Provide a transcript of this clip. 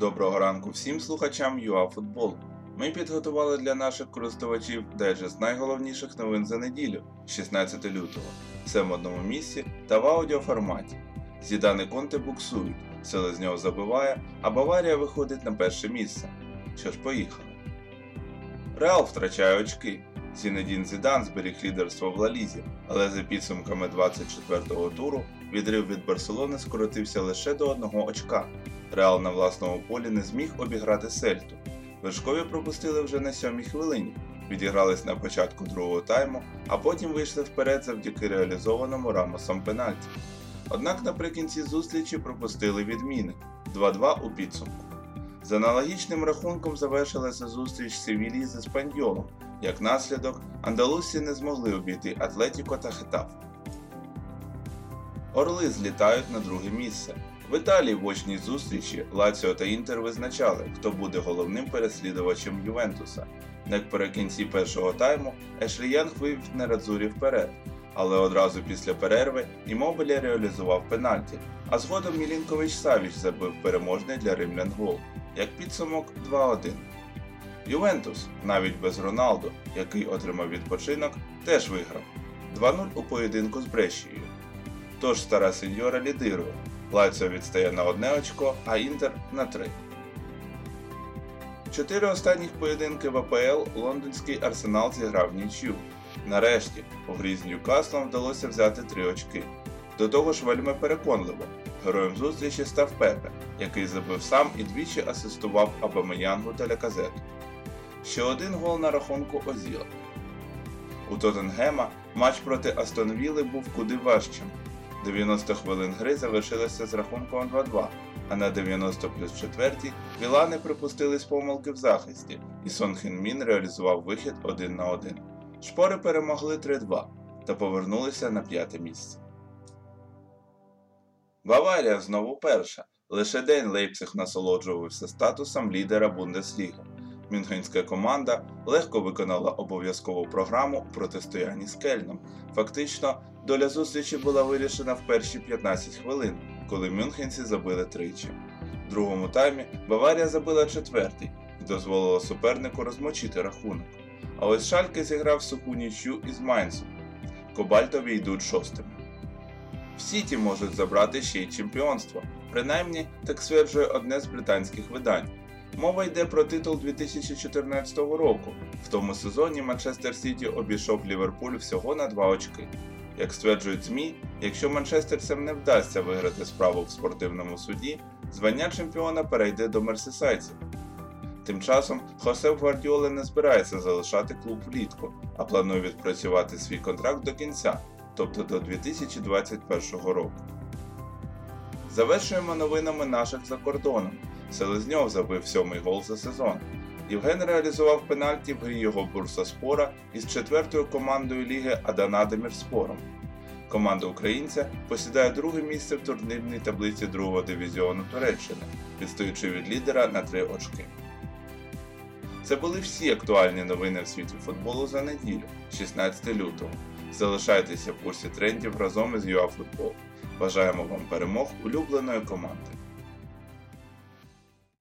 Доброго ранку всім слухачам ЮАФутбол. Ми підготували для наших користувачів дайджест найголовніших новин за неділю, 16 лютого. Все в одному місці та в аудіоформаті. Зідани Конте буксують, Селезньов забиває, а Баварія виходить на перше місце. Що ж, поїхали. Реал втрачає очки. Зінедін Зідан зберіг лідерство в Лалізі, але за підсумками 24-го туру відрив від Барселони скоротився лише до одного очка. Реал на власному полі не зміг обіграти Сельту. Вершкові пропустили вже на сьомій хвилині, відігрались на початку другого тайму, а потім вийшли вперед завдяки реалізованому Рамосом пенальті. Однак наприкінці зустрічі пропустили відміни 2-2 у підсумку. За аналогічним рахунком завершилася зустріч Севілії з Еспаньолом. Як наслідок, андалусі не змогли обійти Атлетіко та Хетаф. Орли злітають на друге місце. В Італії в очній зустрічі Лаціо та Інтер визначали, хто буде головним переслідувачем Ювентуса. Наприкінці першого тайму Ешлі Янг вивів Нерадзурі вперед, але одразу після перерви Імобілі реалізував пенальті, а згодом Мілінкович Савіч забив переможний для римлян гол, як підсумок 2-1. Ювентус, навіть без Роналду, який отримав відпочинок, теж виграв 2-0 у поєдинку з Брешією. Тож стара сеньора лідирує. Лаціо відстає на одне очко, а Інтер на три. Чотири останніх поєдинки в АПЛ лондонський арсенал зіграв нічю. Нарешті, у грі з Ньюкаслом вдалося взяти три очки. До того ж вельми переконливо. Героєм зустрічі став Пепе, який забив сам і двічі асистував Абамеянгу та Ляказету. Ще один гол на рахунку Озіла. У Тоттенгема матч проти Астон Вілли був куди важчим. 90 хвилин гри завершилися з рахунком 2-2, а на 90 плюс 4 Вілани припустились помилки в захисті, і Сон Хін Мін реалізував вихід 1 на 1. Шпори перемогли 3-2 та повернулися на п'яте місце. Баварія знову перша. Лише день Лейпциг насолоджувався статусом лідера Бундесліги. Мюнхенська команда легко виконала обов'язкову програму у протистоянні з Кельном. Фактично, доля зустрічі була вирішена в перші 15 хвилин, коли мюнхенці забили тричі. В другому таймі Баварія забила четвертий і дозволила супернику розмочити рахунок. А ось Шальке зіграв суху нічю із Майнцем. Кобальтові йдуть шостими. В Сіті можуть забрати ще й чемпіонство, принаймні так стверджує одне з британських видань. Мова йде про титул 2014 року. В тому сезоні Манчестер Сіті обійшов Ліверпуль всього на 2 очки. Як стверджують ЗМІ, якщо манчестерцям не вдасться виграти справу в спортивному суді, звання чемпіона перейде до мерсисайців. Тим часом Хосе Гвардіола не збирається залишати клуб влітку, а планує відпрацювати свій контракт до кінця, тобто до 2021 року. Завершуємо новинами наших за кордоном. Селезньов забив сьомий гол за сезон. Євген реалізував пенальті в грі його Бурсаспора із четвертою командою ліги Адана Демірспором. Команда українця посідає друге місце в турнірній таблиці другого дивізіону Туреччини, відстоючи від лідера на три очки. Це були всі актуальні новини в світі футболу за неділю, 16 лютого. Залишайтеся в курсі трендів разом із ЮАФутбол. Бажаємо вам перемог улюбленої команди.